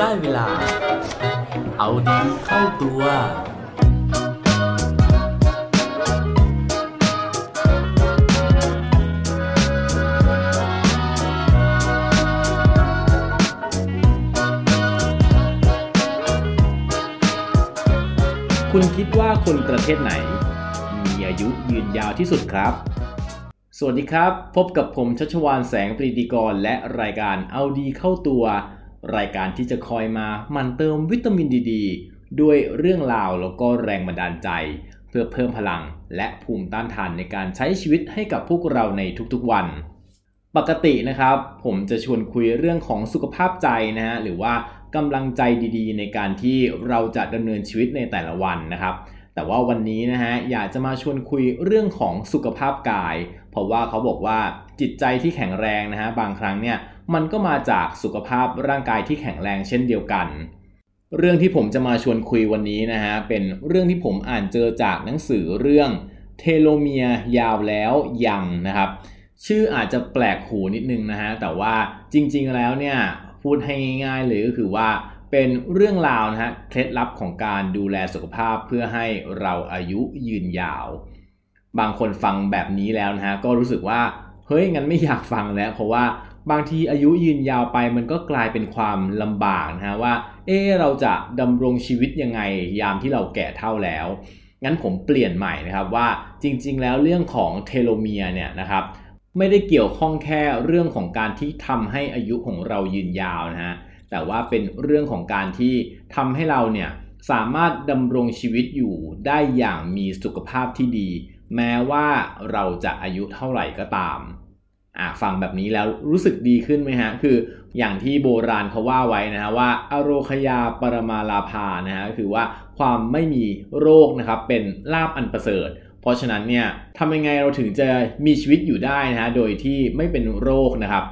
ได้เวลา เอาดีเข้าตัว คุณคิดว่าคนประเทศไหน มีอายุยืนยาวที่สุดครับสวัสดีครับ พบกับผมชัชวานแสงปรีดีกร และรายการเอาดีเข้าตัว รายการที่จะคอยมาหมันเติมวิตามินดีดด้วยเรื่องราวแล้วก็แรงบันดาลใจ เพื่อเพิ่มพลังและภูมิต้านทานในการใช้ชีวิตให้กับพวกเราในทุกๆวัน ปกตินะครับ ผมจะชวนคุยเรื่องของสุขภาพใจนะฮะหรือว่ากำลังใจดีๆ ในการที่เราจะดำเนินชีวิตในแต่ละวันนะครับ แต่ว่าวันนี้นะฮะอยากจะมาชวนคุยเรื่องของสุขภาพกาย เพราะว่าเขาบอกว่าจิตใจที่แข็งแรงนะฮะบางครั้งเนี่ย มันก็มาจากสุขภาพร่างกายที่แข็งแรงเช่นเดียวกัน เรื่องที่ผมจะมาชวนคุยวันนี้นะฮะเป็นเรื่องที่ผมอ่านเจอจากหนังสือเรื่องเทโลเมียยาวแล้วยังนะครับ ชื่ออาจจะแปลกหูนิดนึงนะฮะแต่ว่าจริงๆแล้วเนี่ยพูดให้ง่ายๆเลยก็คือว่าเป็นเรื่องราวนะฮะเคล็ดลับของการดูแลสุขภาพเพื่อให้เราอายุยืนยาว บางคนฟังแบบนี้แล้วนะฮะก็รู้สึกว่าเฮ้ยงั้นไม่อยากฟังแล้ว เพราะว่า บางทีอายุยืนยาวไปมันก็กลายเป็นความลำบากนะฮะว่า เออเราจะดำรงชีวิตยังไงยามที่เราแก่เท่าแล้ว งั้นผมเปลี่ยนใหม่นะครับว่าจริง ๆ แล้วเรื่องของเทโลเมียเนี่ยนะครับไม่ได้เกี่ยวข้องแค่เรื่องของการที่ทำให้อายุของเรายืนยาวนะฮะแต่ว่าเป็นเรื่องของการที่ทำให้เราเนี่ยสามารถดำรงชีวิตอยู่ได้อย่างมีสุขภาพที่ดี แม้ว่าเราจะอายุเท่าไหร่ก็ตาม อ่าฟังแบบนี้แล้วรู้สึกดีขึ้นไหมฮะ คืออย่างที่โบราณเขาว่าไว้นะฮะว่าอโรคยาปรมาลาภานะฮะคือว่าความไม่มีโรคนะครับเป็นลาบอันประเสริฐ เพราะฉะนั้นเนี่ยทำยังไงเราถึงจะมีชีวิตอยู่ได้นะฮะโดยที่ไม่เป็นโรคนะครับ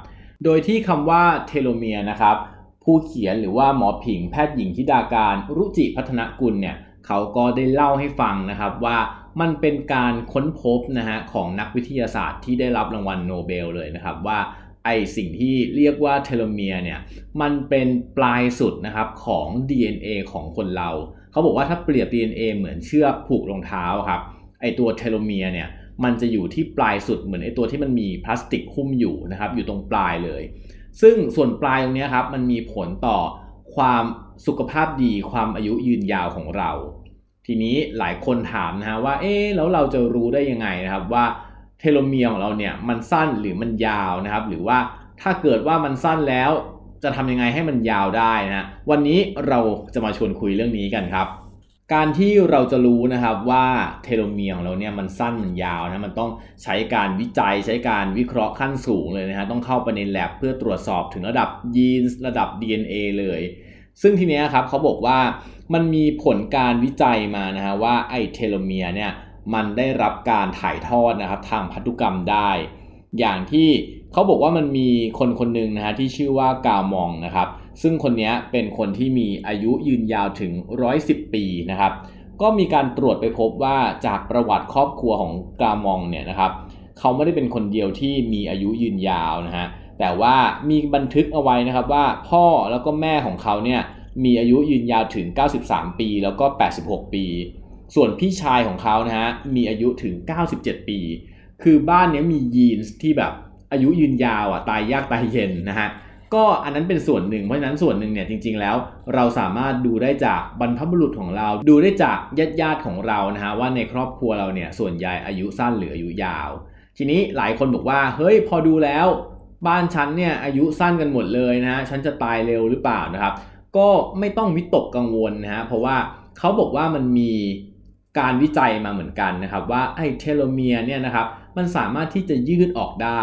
โดยที่คำว่าเทโลเมียร์นะครับผู้เขียนหรือว่าหมอผิงแพทย์หญิงธิดากานต์ รุจิพัฒนกุลเนี่ยเขาก็ได้เล่าให้ฟังนะครับว่า มันเป็นการค้นพบนะฮะของนักวิทยาศาสตร์ที่ได้รับรางวัลโนเบลเลยนะครับว่าไอสิ่งที่เรียกว่าเทโลเมียร์เนี่ยมันเป็นปลายสุดนะครับของ DNA ของคนเรา เขาบอกว่าถ้าเปรียบ DNA เหมือนเชือกผูกรองเท้าครับไอตัวเทโลเมียร์เนี่ยมันจะอยู่ที่ปลายสุดเหมือนไอตัวที่มันมีพลาสติกหุ้มอยู่นะครับอยู่ตรงปลายเลย ซึ่งส่วนปลายตรงนี้ครับมันมีผลต่อความสุขภาพดีความอายุยืนยาวของเรา ทีนี้หลายคนถามนะฮะว่าเอ๊แล้วเราจะรู้ได้ยังไงนะครับว่าเทโลเมียร์ของเราเนี่ยมันสั้นหรือมันยาวนะครับ หรือว่าถ้าเกิดว่ามันสั้นแล้วจะทำยังไงให้มันยาวได้นะวันนี้เราจะมาชวนคุยเรื่องนี้กันครับ การที่เราจะรู้นะครับว่าเทโลเมียร์ของเราเนี่ยมันสั้นมันยาวนะมันต้องใช้การวิจัยใช้การวิเคราะห์ขั้นสูงเลยนะฮะต้องเข้าไปในแลบเพื่อตรวจสอบถึงระดับยีนระดับ DNA เลย ซึ่งทีนี้ครับเขาบอกว่ามันมีผลการวิจัยมานะฮะว่าไอเทโลเมียเนี่ยมันได้รับการถ่ายทอดนะครับทางพันธุกรรมได้ อย่างที่เขาบอกว่ามันมีคนคนหนึ่งนะฮะที่ชื่อว่ากามองนะครับ ซึ่งคนนี้เป็นคนที่มีอายุยืนยาวถึง 110 ปีนะครับ ก็มีการตรวจไปพบว่าจากประวัติครอบครัวของกามองเนี่ยนะครับเขาไม่ได้เป็นคนเดียวที่มีอายุยืนยาวนะฮะ แต่ว่ามีบันทึกเอาไว้นะครับว่าพ่อแล้วก็แม่ของเขาเนี่ยมีอายุยืนยาวถึง 93 ปี แล้วก็ 86 ปี ส่วนพี่ชายของเขานะฮะมีอายุถึง 97 ปี คือบ้านนี้มียีนส์ที่แบบอายุยืนยาวอะตายยากตายเย็นนะฮะก็อันนั้นเป็นส่วนหนึ่งเพราะฉะนั้นส่วนหนึ่งเนี่ยจริงๆแล้วเราสามารถดูได้จากบรรพบุรุษของเรา ดูได้จากญาติญาติของเรานะฮะว่าในครอบครัวเราเนี่ยส่วนใหญ่อายุสั้นหรืออายุยาว ทีนี้หลายคนบอกว่าเฮ้ยพอดูแล้ว บ้านฉันเนี่ยอายุสั้นกันหมดเลยนะฮะฉันจะตายเร็วหรือเปล่านะครับ ก็ไม่ต้องวิตกกังวลนะฮะเพราะว่าเขาบอกว่ามันมีการวิจัยมาเหมือนกันนะครับ ว่าไอ้เทโลเมียเนี่ยนะครับมันสามารถที่จะยืดออกได้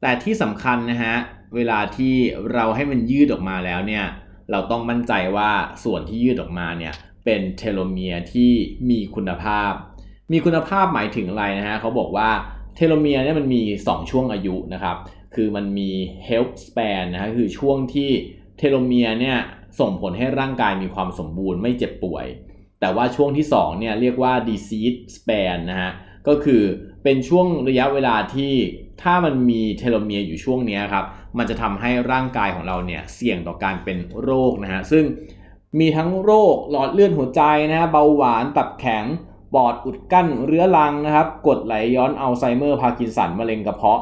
แต่ที่สำคัญนะฮะเวลาที่เราให้มันยืดออกมาแล้วเนี่ยเราต้องมั่นใจว่าส่วนที่ยืดออกมาเนี่ยเป็นเทโลเมียที่มีคุณภาพ มีคุณภาพหมายถึงอะไรนะฮะเขาบอกว่าเทโลเมียเนี่ยมันมี 2 ช่วงอายุนะครับ คือมันมี health span นะฮะคือช่วงที่เทโลเมียร์เนี่ยส่งผลให้ร่างกายมีความสมบูรณ์ไม่เจ็บป่วย แต่ว่าช่วงที่2เนี่ยเรียกว่า disease span นะฮะก็คือเป็นช่วงระยะเวลาที่ถ้ามันมีเทโลเมียร์อยู่ช่วงนี้ครับ มันจะทำให้ร่างกายของเราเนี่ยเสี่ยงต่อการเป็นโรคนะฮะซึ่งมีทั้งโรคหลอดเลือดหัวใจนะฮะเบาหวานตับแข็งปอดอุดกั้นเรื้อรังนะครับกรดไหลย้อนอัลไซเมอร์พาร์กินสันมะเร็งกระเพาะ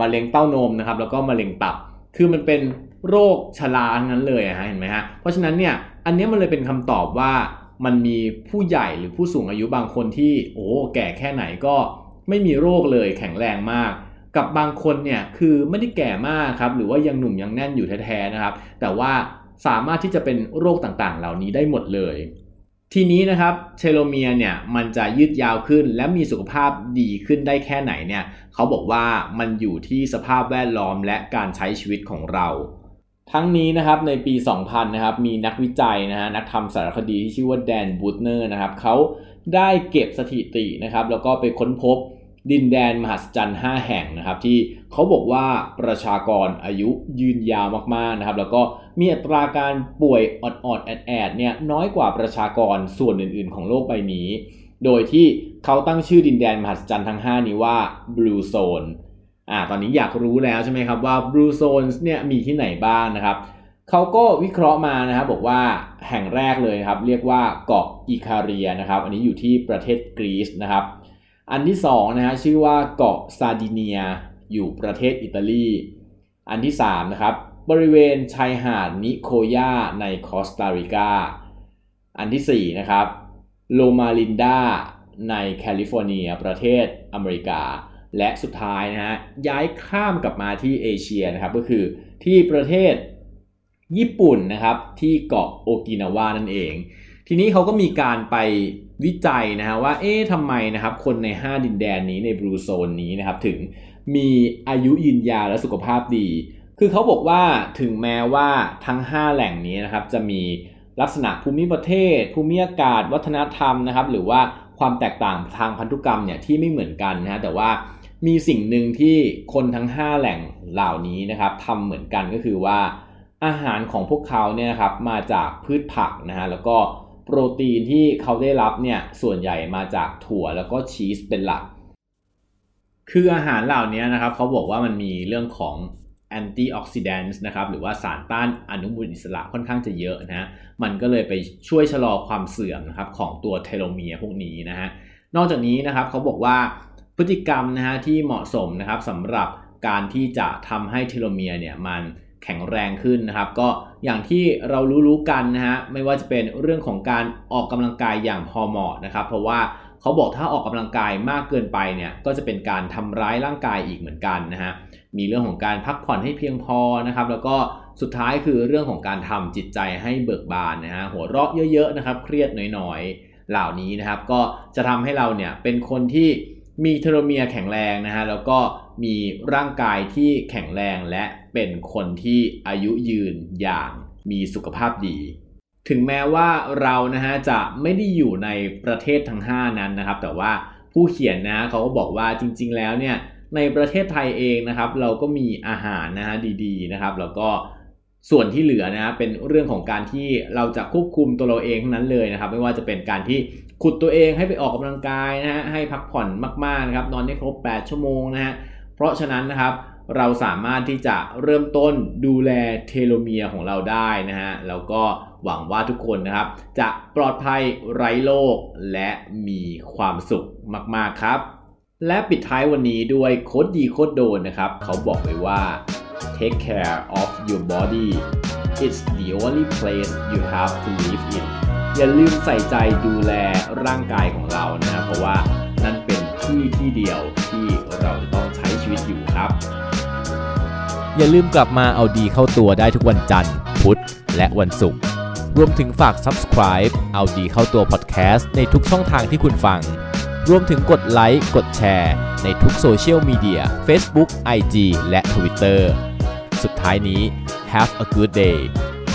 มะเร็งเต้านมนะครับ แล้วก็มะเร็งตับ คือมันเป็นโรคชราทั้งนั้นเลยฮะเห็นไหมฮะ เพราะฉะนั้นเนี่ยอันนี้มันเลยเป็นคำตอบว่ามันมีผู้ใหญ่หรือผู้สูงอายุบางคนที่โอ้แก่แค่ไหนก็ไม่มีโรคเลยแข็งแรงมาก กับบางคนเนี่ยคือไม่ได้แก่มากครับหรือว่ายังหนุ่มยังแน่นอยู่แท้ๆนะครับ แต่ว่าสามารถที่จะเป็นโรคต่างๆ เหล่านี้ได้หมดเลย ทีนี้นะครับเทโลเมียร์เนี่ยมันจะยืดยาวขึ้นและมีสุขภาพดีขึ้นได้แค่ไหนเนี่ยเขาบอกว่ามันอยู่ที่สภาพแวดล้อมและการใช้ชีวิตของเรา ทั้งนี้นะครับในปี 2000 นะครับมีนักวิจัยนะฮะนักทำสารคดีที่ชื่อว่าแดนบูตเนอร์นะครับเขาได้เก็บสถิตินะครับแล้วก็ไปค้นพบ ดินแดนมหัศจรรย์ 5 แห่งนะครับที่เขาบอกว่าประชากรอายุยืนยาวมากๆนะครับแล้วก็มีอัตราการป่วยออดๆแอดๆเนี่ยน้อยกว่าประชากรส่วนอื่นๆ ของโลกใบนี้ โดยที่เขาตั้งชื่อดินแดนมหัศจรรย์ทั้ง 5 นี้ว่า Blue Zone อ่าตอนนี้อยากรู้แล้วใช่ไหมครับว่า Blue Zones เนี่ยมีที่ไหนบ้างนะครับเขาก็วิเคราะห์มานะครับบอกว่าแห่งแรกเลยครับเรียกว่าเกาะอิคาเรียนะครับ อันนี้อยู่ที่ประเทศกรีซนะครับ อันที่2นะฮะชื่อว่าเกาะซาดิเนียอยู่ประเทศอิตาลี อันที่3นะครับบริเวณชายหาดนิโคยาในคอสตาริกา อันที่4นะครับโลมาลินดาในแคลิฟอร์เนียประเทศอเมริกา และสุดท้ายนะฮะย้ายข้ามกลับมาที่เอเชียนะครับก็คือที่ประเทศญี่ปุ่นนะครับที่เกาะโอกินาวานั่นเอง ทีนี้เขาก็มีการไปวิจัยนะฮะว่าเอ๊ะทำไมนะครับคนใน 5 ดินแดนนี้ใน Blue Zone นี้นะครับถึงมีอายุยืนยาวและสุขภาพดี คือเขาบอกว่าถึงแม้ว่าทั้ง 5 แหล่งนี้นะครับจะมีลักษณะภูมิประเทศ ภูมิอากาศ วัฒนธรรมนะครับหรือว่าความแตกต่างทางพันธุกรรมเนี่ยที่ไม่เหมือนกันนะฮะแต่ว่ามีสิ่งหนึ่งที่คนทั้ง 5 แหล่งเหล่านี้นะครับทำเหมือนกันก็คือว่าอาหารของพวกเขาเนี่ยนะครับมาจากพืชผักนะฮะแล้วก็ โปรตีนที่เขาได้รับเนี่ยส่วนใหญ่มาจากถั่วแล้วก็ชีสเป็นหลัก คืออาหารเหล่านี้นะครับเขาบอกว่ามันมีเรื่องของแอนตี้ออกซิแดนต์นะครับหรือว่าสารต้านอนุมูลอิสระค่อนข้างจะเยอะนะมันก็เลยไปช่วยชะลอความเสื่อมนะครับของตัวเทโลเมียพวกนี้นะฮะนอกจากนี้นะครับเขาบอกว่าพฤติกรรมนะฮะที่เหมาะสมนะครับสำหรับการที่จะทำให้เทโลเมียเนี่ยมัน แข็งแรงขึ้นนะครับ ก็อย่างที่เรารู้ๆกันนะฮะไม่ว่าจะเป็นเรื่องของการออกกำลังกายอย่างพอเหมาะนะครับ เพราะว่าเขาบอกถ้าออกกำลังกายมากเกินไปเนี่ยก็จะเป็นการทำร้ายร่างกายอีกเหมือนกันนะฮะมีเรื่องของการพักผ่อนให้เพียงพอนะครับ แล้วก็สุดท้ายคือเรื่องของการทำจิตใจให้เบิกบานนะฮะหัวเราะเยอะๆนะครับ เครียดน้อยๆ เหล่านี้นะครับ ก็จะทำให้เราเนี่ยเป็นคนที่ มีเทโลเมียร์แข็งแรงนะฮะแล้วก็มีร่างกายที่แข็งแรงและเป็นคนที่อายุยืนอย่างมีสุขภาพดี ถึงแม้ว่าเรานะฮะจะไม่ได้อยู่ในประเทศทั้ง 5 นั้นนะครับ แต่ว่าผู้เขียนนะเขาก็บอกว่าจริง ๆ แล้วเนี่ยในประเทศไทยเองนะครับ เราก็มีอาหารนะฮะดีๆนะครับ แล้วก็ส่วนที่เหลือนะเป็นเรื่องของการที่เราจะควบคุมตัวเราเองทั้งนั้นเลยนะครับ ไม่ว่าจะเป็นการที่ ขุดตัวเองให้ไปออกกำลังกายนะฮะให้พักผ่อนมากๆนะครับนอนให้ครบ 8 ชั่วโมงนะฮะเพราะฉะนั้นนะครับเราสามารถที่จะเริ่มต้นดูแลเทโลเมียร์ของเราได้นะฮะแล้วก็หวังว่าทุกคนนะครับ จะปลอดภัยไร้โรคและมีความสุขมากๆครับ และปิดท้ายวันนี้ด้วย quote ดี quote โดนนะครับ เขาบอกไว้ว่า take care of your body it's the only place you have to live in อย่าลืมใส่ใจดูแลร่างกายของเรานะเพราะว่านั่นเป็นที่ที่เดียวที่เราจะต้องใช้ชีวิตอยู่ครับ อย่าลืมกลับมาเอาดีเข้าตัวได้ทุกวันจันทร์ พุธและวันศุกร์รวมถึงฝาก subscribe เอาดีเข้าตัว podcast ในทุกช่องทางที่คุณฟัง รวมถึงกดไลค์กดแชร์ ในทุกโซเชียลมีเดีย Facebook, IG และ Twitter สุดท้ายนี้ have a good day